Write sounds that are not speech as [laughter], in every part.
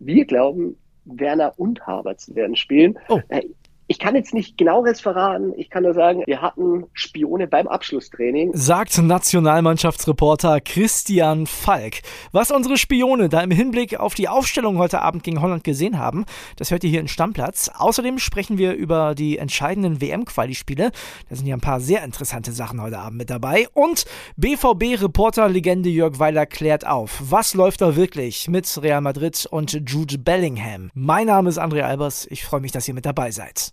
wir glauben, Werner und Havertz werden spielen. Oh. Ich kann jetzt nicht genaueres verraten. Ich kann nur sagen, wir hatten Spione beim Abschlusstraining. Sagt Nationalmannschaftsreporter Christian Falk. Was unsere Spione da im Hinblick auf die Aufstellung heute Abend gegen Holland gesehen haben, das hört ihr hier in Stammplatz. Außerdem sprechen wir über die entscheidenden WM-Quali-Spiele. Da sind ja ein paar sehr interessante Sachen heute Abend mit dabei. Und BVB-Reporter-Legende Jörg Weiler klärt auf. Was läuft da wirklich mit Real Madrid und Jude Bellingham? Mein Name ist André Albers. Ich freue mich, dass ihr mit dabei seid.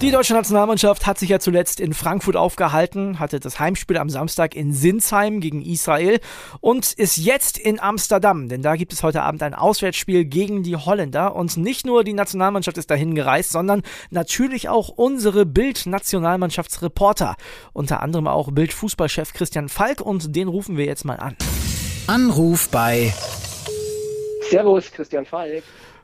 Die deutsche Nationalmannschaft hat sich ja zuletzt in Frankfurt aufgehalten, hatte das Heimspiel am Samstag in Sinsheim gegen Israel und ist jetzt in Amsterdam, denn da gibt es heute Abend ein Auswärtsspiel gegen die Holländer und nicht nur die Nationalmannschaft ist dahin gereist, sondern natürlich auch unsere Bild-Nationalmannschaftsreporter, unter anderem auch Bild-Fußballchef Christian Falk und den rufen wir jetzt mal an. Anruf bei Servus, Christian Falk.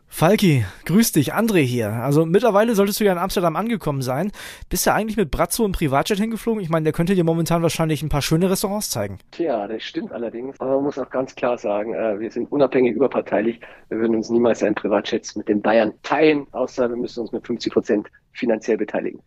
Falki, grüß dich, André hier. Also mittlerweile solltest du ja in Amsterdam angekommen sein. Bist du eigentlich mit Brazzo im Privatjet hingeflogen? Ich meine, der könnte dir momentan wahrscheinlich ein paar schöne Restaurants zeigen. Tja, das stimmt allerdings. Aber man muss auch ganz klar sagen, äh, wir sind unabhängig überparteilich. Wir würden uns niemals einen Privatjet mit den Bayern teilen, außer wir müssen uns mit 50 Prozent finanziell beteiligen.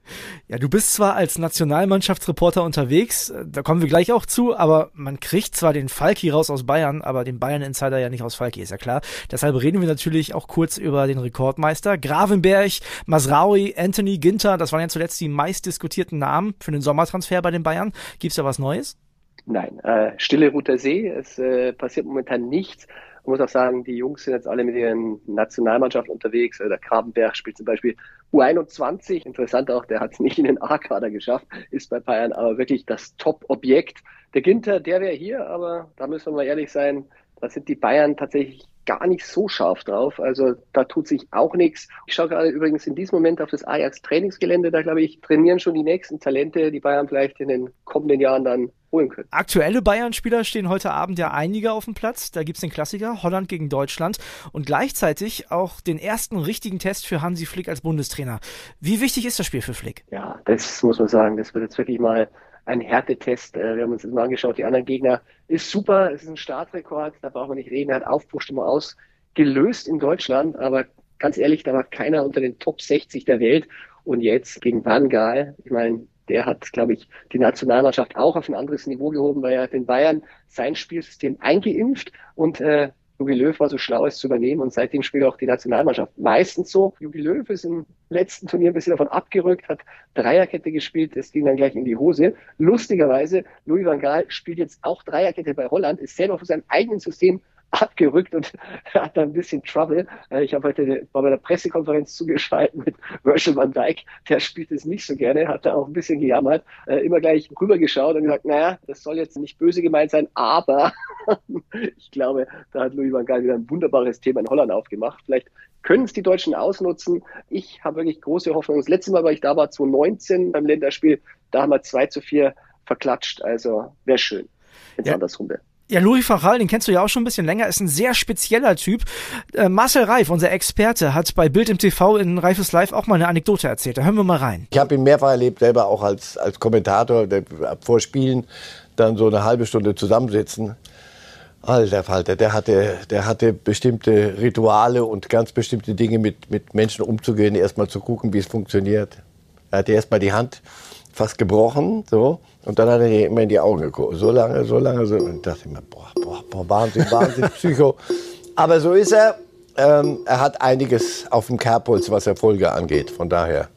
Ja, du bist zwar als Nationalmannschaftsreporter unterwegs, äh, da kommen wir gleich auch zu, aber man kriegt zwar den Falki raus aus Bayern, aber den Bayern-Insider ja nicht aus Falki, ist ja klar. Deshalb reden wir natürlich auch kurz über den Rekordmeister. Gravenberg, Masraui, Anthony, Ginter, das waren ja zuletzt die meistdiskutierten Namen für den Sommertransfer bei den Bayern. Gibt's da was Neues? Nein, äh, stille Roter See, es äh, passiert momentan nichts. Man muss auch sagen, die Jungs sind jetzt alle mit ihren Nationalmannschaften unterwegs. Der Krabenberg spielt zum Beispiel U21. Interessant auch, der hat es nicht in den A-Kader geschafft, ist bei Bayern aber wirklich das Top-Objekt. Der Ginter, der wäre hier, aber da müssen wir mal ehrlich sein, da sind die Bayern tatsächlich gar nicht so scharf drauf. Also da tut sich auch nichts. Ich schaue gerade übrigens in diesem Moment auf das Ajax-Trainingsgelände. Da glaube ich, trainieren schon die nächsten Talente, die Bayern vielleicht in den kommenden Jahren dann holen können. Aktuelle Bayern-Spieler stehen heute Abend ja einige auf dem Platz. Da gibt es den Klassiker Holland gegen Deutschland und gleichzeitig auch den ersten richtigen Test für Hansi Flick als Bundestrainer. Wie wichtig ist das Spiel für Flick? Ja, das muss man sagen. Das wird jetzt wirklich mal ein Härtetest. Äh, wir haben uns das mal angeschaut. Die anderen Gegner ist super. Es ist ein Startrekord. Da braucht man nicht reden. Er hat Aufbruchstimmung ausgelöst in Deutschland. Aber ganz ehrlich, da war keiner unter den Top 60 der Welt. Und jetzt gegen Van Gaal. Ich meine, der hat, glaube ich, die Nationalmannschaft auch auf ein anderes Niveau gehoben, weil er den Bayern sein Spielsystem eingeimpft und äh, Jogi Löw war so schlau, es zu übernehmen und seitdem spielt auch die Nationalmannschaft meistens so. Jogi Löw ist im letzten Turnier ein bisschen davon abgerückt, hat Dreierkette gespielt, das ging dann gleich in die Hose. Lustigerweise, Louis van Gaal spielt jetzt auch Dreierkette bei Holland, ist selber von seinem eigenen System abgerückt und [laughs] hat da ein bisschen Trouble. Äh, ich habe heute war bei der Pressekonferenz zugeschaltet mit [laughs] Virgil van Dijk. Der spielt es nicht so gerne, hat da auch ein bisschen gejammert, äh, immer gleich rübergeschaut und gesagt, naja, das soll jetzt nicht böse gemeint sein, aber [laughs] ich glaube, da hat Louis van Gaal wieder ein wunderbares Thema in Holland aufgemacht. Vielleicht können es die Deutschen ausnutzen. Ich habe wirklich große Hoffnung. Das letzte Mal, weil ich da war, 2019 beim Länderspiel, da haben wir 2 zu 4 verklatscht. Also wäre schön, wenn es ja. andersrum wäre. Ja, Louis Fachal, den kennst du ja auch schon ein bisschen länger, ist ein sehr spezieller Typ. Äh, Marcel Reif, unser Experte, hat bei Bild im TV in Reifes Live auch mal eine Anekdote erzählt. Da hören wir mal rein. Ich habe ihn mehrfach erlebt, selber auch als, als Kommentator, der, vor Spielen dann so eine halbe Stunde zusammensitzen. Alter Falter, der hatte, der hatte bestimmte Rituale und ganz bestimmte Dinge mit, mit Menschen umzugehen, erstmal zu gucken, wie es funktioniert. Er hatte erstmal die Hand fast gebrochen, so. Und dann hat er immer in die Augen geguckt. So lange, so lange, so. Und dachte ich mir, boah, boah, boah, Wahnsinn, Wahnsinn, [laughs] Psycho. Aber so ist er. Ähm, er hat einiges auf dem Kerbholz, was Erfolge angeht. Von daher,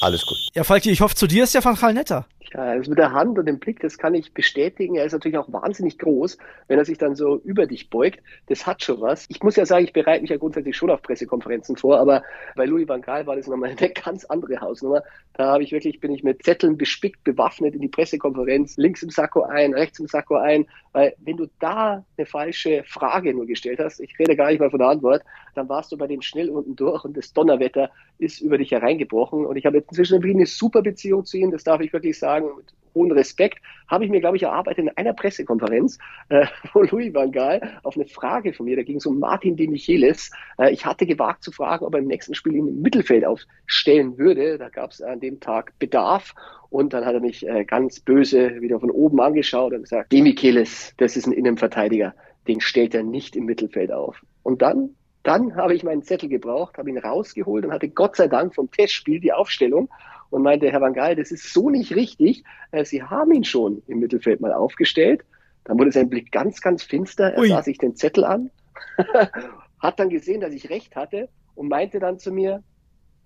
alles gut. Ja, Falki, ich hoffe, zu dir ist ja Van Gaal netter. Also mit der Hand und dem Blick, das kann ich bestätigen. Er ist natürlich auch wahnsinnig groß, wenn er sich dann so über dich beugt. Das hat schon was. Ich muss ja sagen, ich bereite mich ja grundsätzlich schon auf Pressekonferenzen vor, aber bei Louis van Gaal war das nochmal eine [laughs] ganz andere Hausnummer. Da habe ich wirklich, bin ich mit Zetteln bespickt, bewaffnet in die Pressekonferenz, links im Sakko ein, rechts im Sakko ein, weil wenn du da eine falsche Frage nur gestellt hast, ich rede gar nicht mal von der Antwort, dann warst du bei dem schnell unten durch und das Donnerwetter ist über dich hereingebrochen. Und ich habe jetzt inzwischen eine super Beziehung zu ihm, das darf ich wirklich sagen, mit hohen Respekt, habe ich mir, glaube ich, erarbeitet in einer Pressekonferenz, äh, [laughs] wo Louis van Gaal auf eine Frage von mir, da ging es um Martin de Michelis. Äh, ich hatte gewagt zu fragen, ob er im nächsten Spiel ihn im Mittelfeld aufstellen würde. Da gab es an dem Tag Bedarf. Und dann hat er mich äh, ganz böse wieder von oben angeschaut und gesagt, de Michelis, das ist ein Innenverteidiger, den stellt er nicht im Mittelfeld auf. Und dann dann habe ich meinen Zettel gebraucht, habe ihn rausgeholt und hatte Gott sei Dank vom Testspiel die Aufstellung und meinte, Herr Van Gaal, das ist so nicht richtig. Äh, Sie haben ihn schon im Mittelfeld mal aufgestellt. Dann wurde sein Blick ganz, ganz finster. Er Ui. sah sich den Zettel an, [laughs] hat dann gesehen, dass ich recht hatte und meinte dann zu mir,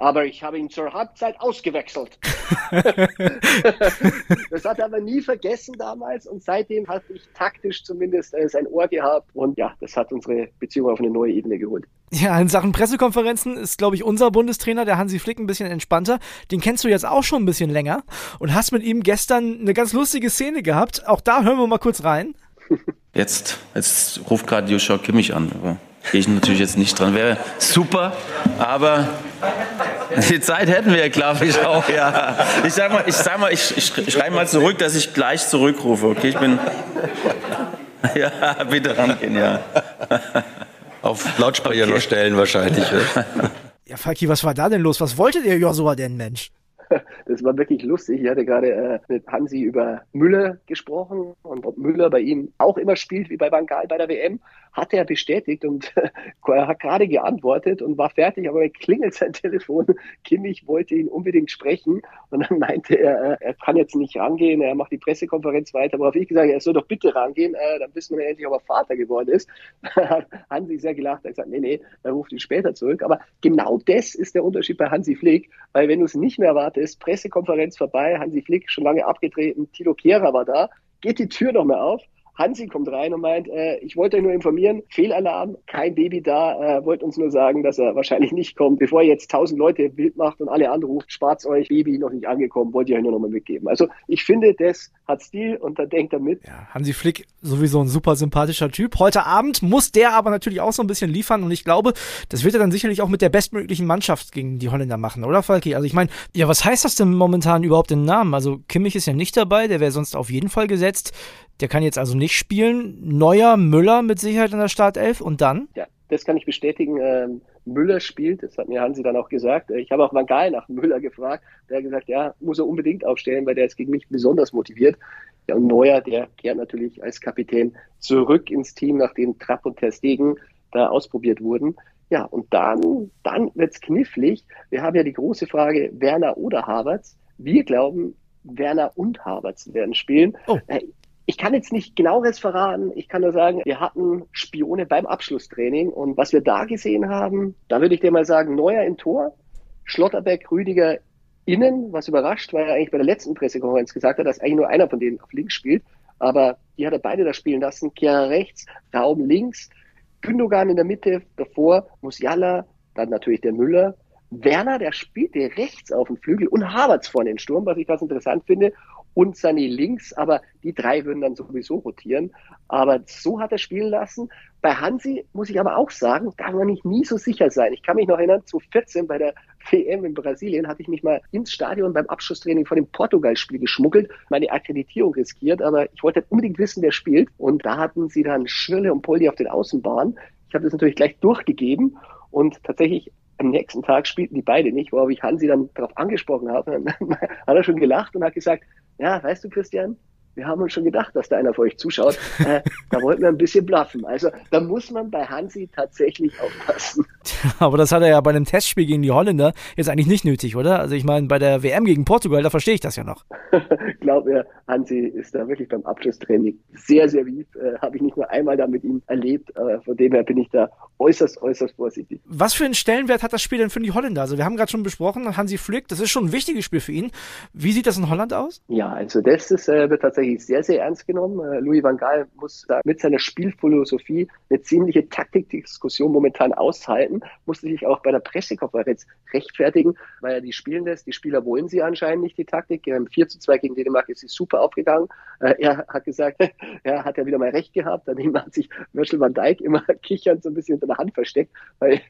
aber ich habe ihn zur Halbzeit ausgewechselt. [laughs] [laughs] das hat er aber nie vergessen damals und seitdem hatte ich taktisch zumindest äh, sein Ohr gehabt und ja, das hat unsere Beziehung auf eine neue Ebene geholt. Ja, in Sachen Pressekonferenzen ist, glaube ich, unser Bundestrainer, der Hansi Flick, ein bisschen entspannter. Den kennst du jetzt auch schon ein bisschen länger und hast mit ihm gestern eine ganz lustige Szene gehabt. Auch da hören wir mal kurz rein. [laughs] Jetzt, jetzt ruft gerade Joshua Kimmich an, gehe ich natürlich jetzt nicht dran. Wäre super, aber die Zeit hätten wir, glaube ich, auch, ja. Ich sag mal, ich, sag mal, ich, ich schreibe mal zurück, dass ich gleich zurückrufe, okay? Ich bin. [laughs] Ja, bitte rangehen, ja. Auf Lautsprecher okay. stellen wahrscheinlich. Ja, Falki, was war da denn los? Was wolltet ihr Joshua denn, Mensch? Das war wirklich lustig. Ich hatte gerade äh, mit Hansi über Müller gesprochen und ob Müller bei ihm auch immer spielt wie bei Bangal bei der WM, hat er bestätigt und [laughs] hat gerade geantwortet und war fertig, aber er klingelt sein [laughs] Telefon. Kimmich wollte ihn unbedingt sprechen und dann meinte er, äh, er kann jetzt nicht rangehen, er macht die Pressekonferenz weiter, worauf ich gesagt habe, er soll doch bitte rangehen, äh, dann wissen wir endlich, ob er Vater geworden ist. [laughs] Hansi sehr gelacht, er hat gesagt, nee, nee, er ruft ihn später zurück. Aber genau das ist der Unterschied bei Hansi Flick, weil wenn du es nicht mehr erwartest, Pressekonferenz vorbei, Hansi Flick schon lange abgetreten, Tilo Kehrer war da, geht die Tür noch mehr auf Hansi kommt rein und meint, äh, ich wollte euch nur informieren, Fehlalarm, kein Baby da, äh, wollte uns nur sagen, dass er wahrscheinlich nicht kommt. Bevor ihr jetzt tausend Leute wild macht und alle anruft, spart euch, Baby noch nicht angekommen, wollte ich euch nur noch mal mitgeben. Also ich finde, das hat Stil und da denkt er mit. Ja, Hansi Flick sowieso ein super sympathischer Typ. Heute Abend muss der aber natürlich auch so ein bisschen liefern und ich glaube, das wird er dann sicherlich auch mit der bestmöglichen Mannschaft gegen die Holländer machen, oder Falki? Also ich meine, ja, was heißt das denn momentan überhaupt im Namen? Also Kimmich ist ja nicht dabei, der wäre sonst auf jeden Fall gesetzt. Der kann jetzt also nicht spielen. Neuer, Müller mit Sicherheit in der Startelf und dann? Ja, das kann ich bestätigen. Ähm, Müller spielt, das hat mir Hansi dann auch gesagt. Äh, ich habe auch Van Gaal nach Müller gefragt. Der hat gesagt, ja, muss er unbedingt aufstellen, weil der ist gegen mich besonders motiviert. Ja, und Neuer, der kehrt natürlich als Kapitän zurück ins Team, nachdem Trapp und Ter Stegen da ausprobiert wurden. Ja, und dann, dann wird's knifflig. Wir haben ja die große Frage, Werner oder Havertz. Wir glauben, Werner und Havertz werden spielen. Oh. Ich kann jetzt nicht genaueres verraten. Ich kann nur sagen, wir hatten Spione beim Abschlusstraining und was wir da gesehen haben, da würde ich dir mal sagen, Neuer im Tor, Schlotterbeck, Rüdiger innen, was überrascht, weil er eigentlich bei der letzten Pressekonferenz gesagt hat, dass eigentlich nur einer von denen auf links spielt. Aber die hat er beide da spielen lassen. Kehrer rechts, Raum links, Gündogan in der Mitte, davor Musiala, dann natürlich der Müller. Werner, der spielte rechts auf dem Flügel und Havertz vorne im Sturm, was ich ganz interessant finde und Sané links, aber die drei würden dann sowieso rotieren. Aber so hat er spielen lassen. Bei Hansi muss ich aber auch sagen, da war ich nie so sicher sein. Ich kann mich noch erinnern, zu 14 bei der [laughs] WM in Brasilien hatte ich mich mal ins Stadion beim Abschlusstraining von dem Portugal-Spiel geschmuggelt, meine Akkreditierung riskiert, aber ich wollte unbedingt wissen, wer spielt. Und da hatten sie dann Schirle und Poldi auf den Außenbahnen. Ich habe das natürlich gleich durchgegeben und tatsächlich am nächsten Tag spielten die beide nicht, worauf ich Hansi dann darauf angesprochen habe. [laughs] Dann hat er schon gelacht und hat gesagt, ja, weißt du, Christian, wir haben uns schon gedacht, dass da einer von euch zuschaut. [laughs] Äh, da wollten wir ein bisschen bluffen. Also da muss man bei Hansi tatsächlich aufpassen. Aber das hat er ja bei einem Testspiel gegen die Holländer jetzt eigentlich nicht nötig, oder? Also ich meine, bei der WM gegen Portugal, da verstehe ich das ja noch. [laughs] Glaub mir, Hansi ist da wirklich beim Abschlusstraining sehr, sehr lieb. Äh, Habe ich nicht nur einmal da mit ihm erlebt. Äh, von dem her bin ich da äußerst, äußerst vorsichtig. Was für einen Stellenwert hat das Spiel denn für die Holländer? Also wir haben gerade schon besprochen, Hansi Flick, das ist schon ein wichtiges Spiel für ihn. Wie sieht das in Holland aus? Ja, also das ist, äh, wird tatsächlich sehr, sehr ernst genommen. Äh, Louis van Gaal muss da mit seiner Spielphilosophie eine ziemliche Taktikdiskussion momentan aushalten, musste sich auch bei der Pressekonferenz rechtfertigen, weil er die spielen lässt. Die Spieler wollen sie anscheinend nicht, die Taktik. 4 zu 2 gegen Dänemark ist sie super aufgegangen. Äh, er hat gesagt, [laughs] er hat ja wieder mal recht gehabt. Daneben [laughs] hat sich Virgil van Dijk immer [laughs] kichernd so ein bisschen unter der Hand versteckt, weil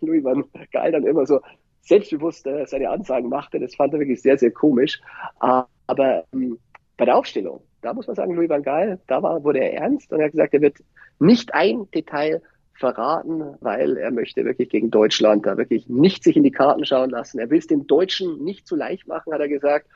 Louis van Gaal dann immer so selbstbewusst äh, seine Ansagen machte. Das fand er wirklich sehr, sehr komisch. Aber ähm, bei der Aufstellung, da muss man sagen, Louis van Gaal, da war, wurde er ernst und er hat gesagt, er wird nicht ein Detail verraten, weil er möchte wirklich gegen Deutschland da wirklich nicht sich in die Karten schauen lassen. Er will es den Deutschen nicht zu leicht machen, hat er gesagt.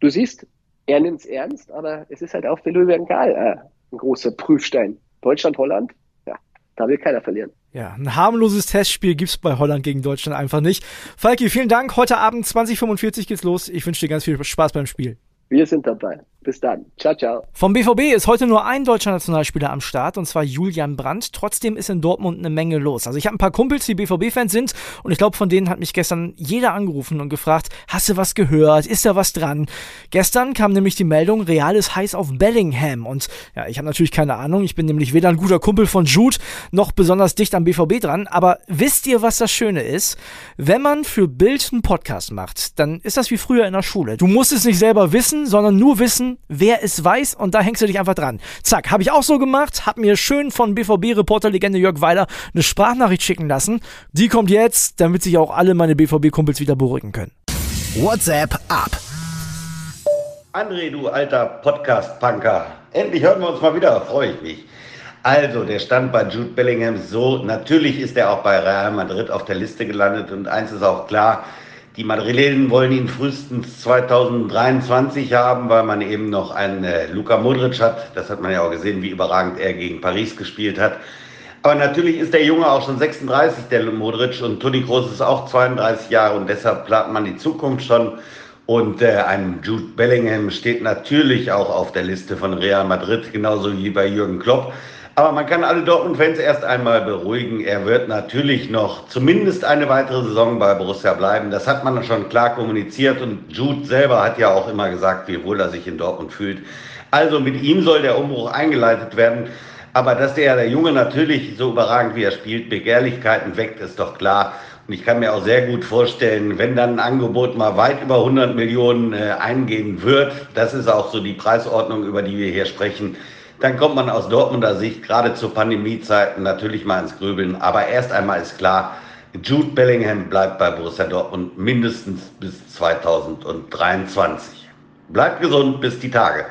Du siehst, er nimmt es ernst, aber es ist halt auch für Louis van Gaal äh, ein großer Prüfstein. Deutschland, Holland, ja, da will keiner verlieren. Ja, ein harmloses Testspiel gibt's bei Holland gegen Deutschland einfach nicht. Falki, vielen Dank. Heute Abend 2045 geht's los. Ich wünsche dir ganz viel Spaß beim Spiel. Wir sind dabei. Bis dann. Ciao, ciao. Vom BVB ist heute nur ein deutscher Nationalspieler am Start, und zwar Julian Brandt. Trotzdem ist in Dortmund eine Menge los. Also ich habe ein paar Kumpels, die BVB-Fans sind, und ich glaube, von denen hat mich gestern jeder angerufen und gefragt, hast du was gehört? Ist da was dran? Gestern kam nämlich die Meldung, Real ist heiß auf Bellingham. Und ja, ich habe natürlich keine Ahnung. Ich bin nämlich weder ein guter Kumpel von Jude, noch besonders dicht am BVB dran. Aber wisst ihr, was das Schöne ist? Wenn man für Bild einen Podcast macht, dann ist das wie früher in der Schule. Du musst es nicht selber wissen, sondern nur wissen, wer es weiß und da hängst du dich einfach dran. Zack, habe ich auch so gemacht, hab mir schön von BVB-Reporterlegende Jörg Weiler eine Sprachnachricht schicken lassen. Die kommt jetzt, damit sich auch alle meine BVB-Kumpels wieder beruhigen können. WhatsApp ab. André, du alter Podcast-Punker. Endlich hören wir uns mal wieder, freue ich mich. Also, der stand bei Jude Bellingham so, natürlich ist er auch bei Real Madrid auf der Liste gelandet und eins ist auch klar, die Madrilenen wollen ihn frühestens 2023 haben, weil man eben noch einen äh, Luka Modric hat. Das hat man ja auch gesehen, wie überragend er gegen Paris gespielt hat. Aber natürlich ist der Junge auch schon 36, der Modric, und Toni Kroos ist auch 32 Jahre und deshalb plant man die Zukunft schon. Und äh, ein Jude Bellingham steht natürlich auch auf der Liste von Real Madrid, genauso wie bei Jürgen Klopp. Aber man kann alle Dortmund-Fans erst einmal beruhigen. Er wird natürlich noch zumindest eine weitere Saison bei Borussia bleiben. Das hat man schon klar kommuniziert und Jude selber hat ja auch immer gesagt, wie wohl er sich in Dortmund fühlt. Also mit ihm soll der Umbruch eingeleitet werden. Aber dass der, der Junge natürlich so überragend wie er spielt, Begehrlichkeiten weckt, ist doch klar. Und ich kann mir auch sehr gut vorstellen, wenn dann ein Angebot mal weit über 100 Millionen äh, eingehen wird, das ist auch so die Preisordnung, über die wir hier sprechen, dann kommt man aus Dortmunder Sicht gerade zu Pandemiezeiten natürlich mal ins Grübeln. Aber erst einmal ist klar, Jude Bellingham bleibt bei Borussia Dortmund mindestens bis 2023. Bleibt gesund bis die Tage.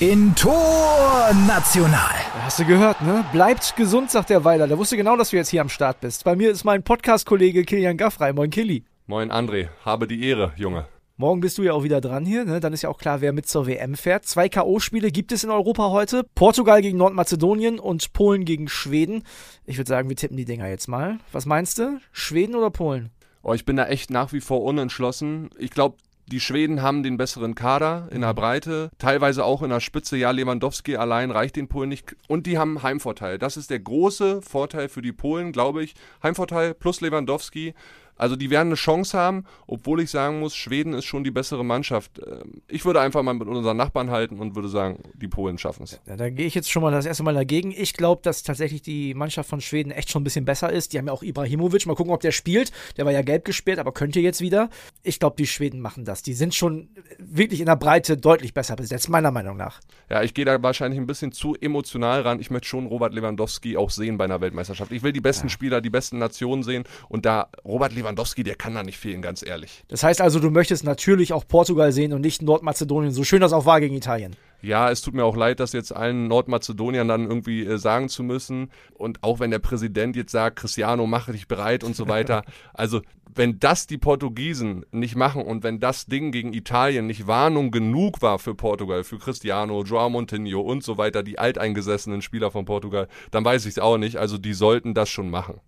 In Tor National. Hast du gehört, ne? Bleibt gesund, sagt der Weiler. Der wusste genau, dass du jetzt hier am Start bist. Bei mir ist mein Podcast-Kollege Kilian Gaffrey. Moin, Killi. Moin, André. Habe die Ehre, Junge. Morgen bist du ja auch wieder dran hier, ne? Dann ist ja auch klar, wer mit zur WM fährt. Zwei K.O.-Spiele gibt es in Europa heute. Portugal gegen Nordmazedonien und Polen gegen Schweden. Ich würde sagen, wir tippen die Dinger jetzt mal. Was meinst du? Schweden oder Polen? Oh, ich bin da echt nach wie vor unentschlossen. Ich glaube, die Schweden haben den besseren Kader in der Breite, teilweise auch in der Spitze. Ja, Lewandowski allein reicht den Polen nicht. Und die haben Heimvorteil. Das ist der große Vorteil für die Polen, glaube ich. Heimvorteil plus Lewandowski. Also die werden eine Chance haben, obwohl ich sagen muss, Schweden ist schon die bessere Mannschaft. Ähm, ich würde einfach mal mit unseren Nachbarn halten und würde sagen, die Polen schaffen es. Ja, da gehe ich jetzt schon mal das erste Mal dagegen. Ich glaube, dass tatsächlich die Mannschaft von Schweden echt schon ein bisschen besser ist. Die haben ja auch Ibrahimovic. Mal gucken, ob der spielt. Der war ja gelb gesperrt, aber könnte jetzt wieder. Ich glaube, die Schweden machen das. Die sind schon wirklich in der Breite deutlich besser besetzt, meiner Meinung nach. Ja, ich gehe da wahrscheinlich ein bisschen zu emotional ran. Ich möchte schon Robert Lewandowski auch sehen bei einer Weltmeisterschaft. Ich will die besten ja. Spieler, die besten Nationen sehen. Und da Robert Lewandowski Lewandowski, der kann da nicht fehlen, ganz ehrlich. Das heißt also, du möchtest natürlich auch Portugal sehen und nicht Nordmazedonien, so schön das auch war gegen Italien. Ja, es tut mir auch leid, das jetzt allen Nordmazedoniern dann irgendwie äh, sagen zu müssen. Und auch wenn der Präsident jetzt sagt, Cristiano, mache dich bereit und so weiter. [laughs] also, wenn das die Portugiesen nicht machen und wenn das Ding gegen Italien nicht Warnung genug war für Portugal, für Cristiano, Joao Montenegro und so weiter, die alteingesessenen Spieler von Portugal, dann weiß ich es auch nicht. Also, die sollten das schon machen.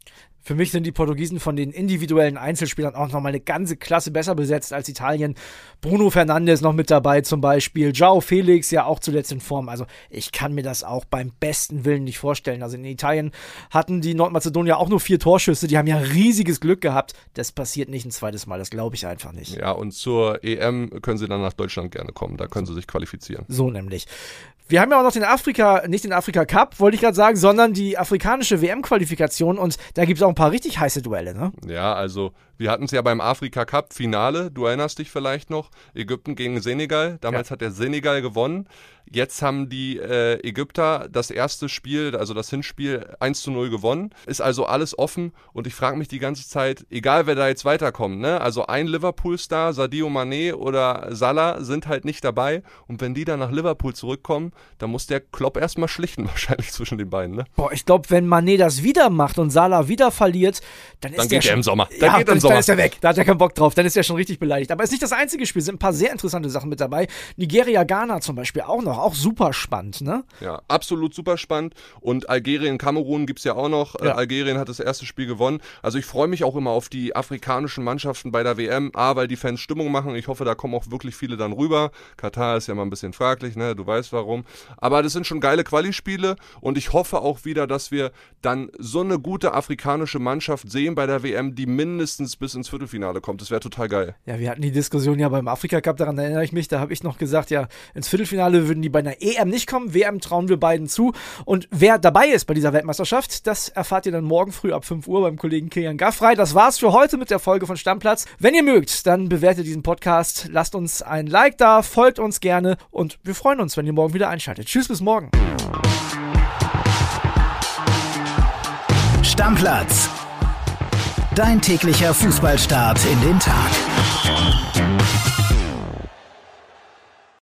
Für mich sind die Portugiesen von den individuellen Einzelspielern auch nochmal eine ganze Klasse besser besetzt als Italien. Bruno Fernandes noch mit dabei zum Beispiel. Jao Felix ja auch zuletzt in Form. Also ich kann mir das auch beim besten Willen nicht vorstellen. Also in Italien hatten die Nordmazedonier auch nur vier Torschüsse. Die haben ja riesiges Glück gehabt. Das passiert nicht ein zweites Mal. Das glaube ich einfach nicht. Ja, und zur EM können sie dann nach Deutschland gerne kommen. Da können sie sich qualifizieren. So nämlich. Wir haben ja auch noch den Afrika, nicht den Afrika Cup, wollte ich gerade sagen, sondern die afrikanische WM-Qualifikation und da gibt es auch ein paar richtig heiße Duelle, ne? Ja, also Wir hatten es ja beim Afrika Cup Finale, du erinnerst dich vielleicht noch, Ägypten gegen Senegal. Damals ja. hat der Senegal gewonnen. Jetzt haben die äh, Ägypter das erste Spiel, also das Hinspiel 1 zu 0 gewonnen. Ist also alles offen und ich frage mich die ganze Zeit, egal wer da jetzt weiterkommt, ne? Also ein Liverpool-Star, Sadio Mané oder Salah sind halt nicht dabei und wenn die dann nach Liverpool zurückkommen, dann muss der Klopp erstmal schlichten [laughs] wahrscheinlich zwischen den beiden, ne? Boah, ich glaube, wenn Mané das wieder macht und Salah wieder verliert, dann ist dann der geht schon, er im Sommer. Dann ja, geht er im Sommer. Dann ist er weg. Da hat er keinen Bock drauf. Dann ist er schon richtig beleidigt. Aber es ist nicht das einzige Spiel. Sind ein paar sehr interessante Sachen mit dabei. Nigeria, Ghana zum Beispiel auch noch. Auch super spannend, ne? Ja, absolut super spannend. Und Algerien, Kamerun gibt es ja auch noch. Äh, ja. Algerien hat das erste Spiel gewonnen. Also ich freue mich auch immer auf die afrikanischen Mannschaften bei der WM. A, weil die Fans Stimmung machen. Ich hoffe, da kommen auch wirklich viele dann rüber. Katar ist ja mal ein bisschen fraglich, ne? Du weißt warum. Aber das sind schon geile Quali-Spiele. Und ich hoffe auch wieder, dass wir dann so eine gute afrikanische Mannschaft sehen bei der WM, die mindestens bis ins Viertelfinale kommt. Das wäre total geil. Ja, wir hatten die Diskussion ja beim Afrika Cup, daran erinnere ich mich. Da habe ich noch gesagt, ja, ins Viertelfinale würden die bei einer EM nicht kommen. WM trauen wir beiden zu. Und wer dabei ist bei dieser Weltmeisterschaft, das erfahrt ihr dann morgen früh ab 5 Uhr beim Kollegen Kilian Gaffrey. Das war's für heute mit der Folge von Stammplatz. Wenn ihr mögt, dann bewertet diesen Podcast, lasst uns ein Like da, folgt uns gerne und wir freuen uns, wenn ihr morgen wieder einschaltet. Tschüss, bis morgen. Stammplatz. Dein täglicher Fußballstart in den Tag.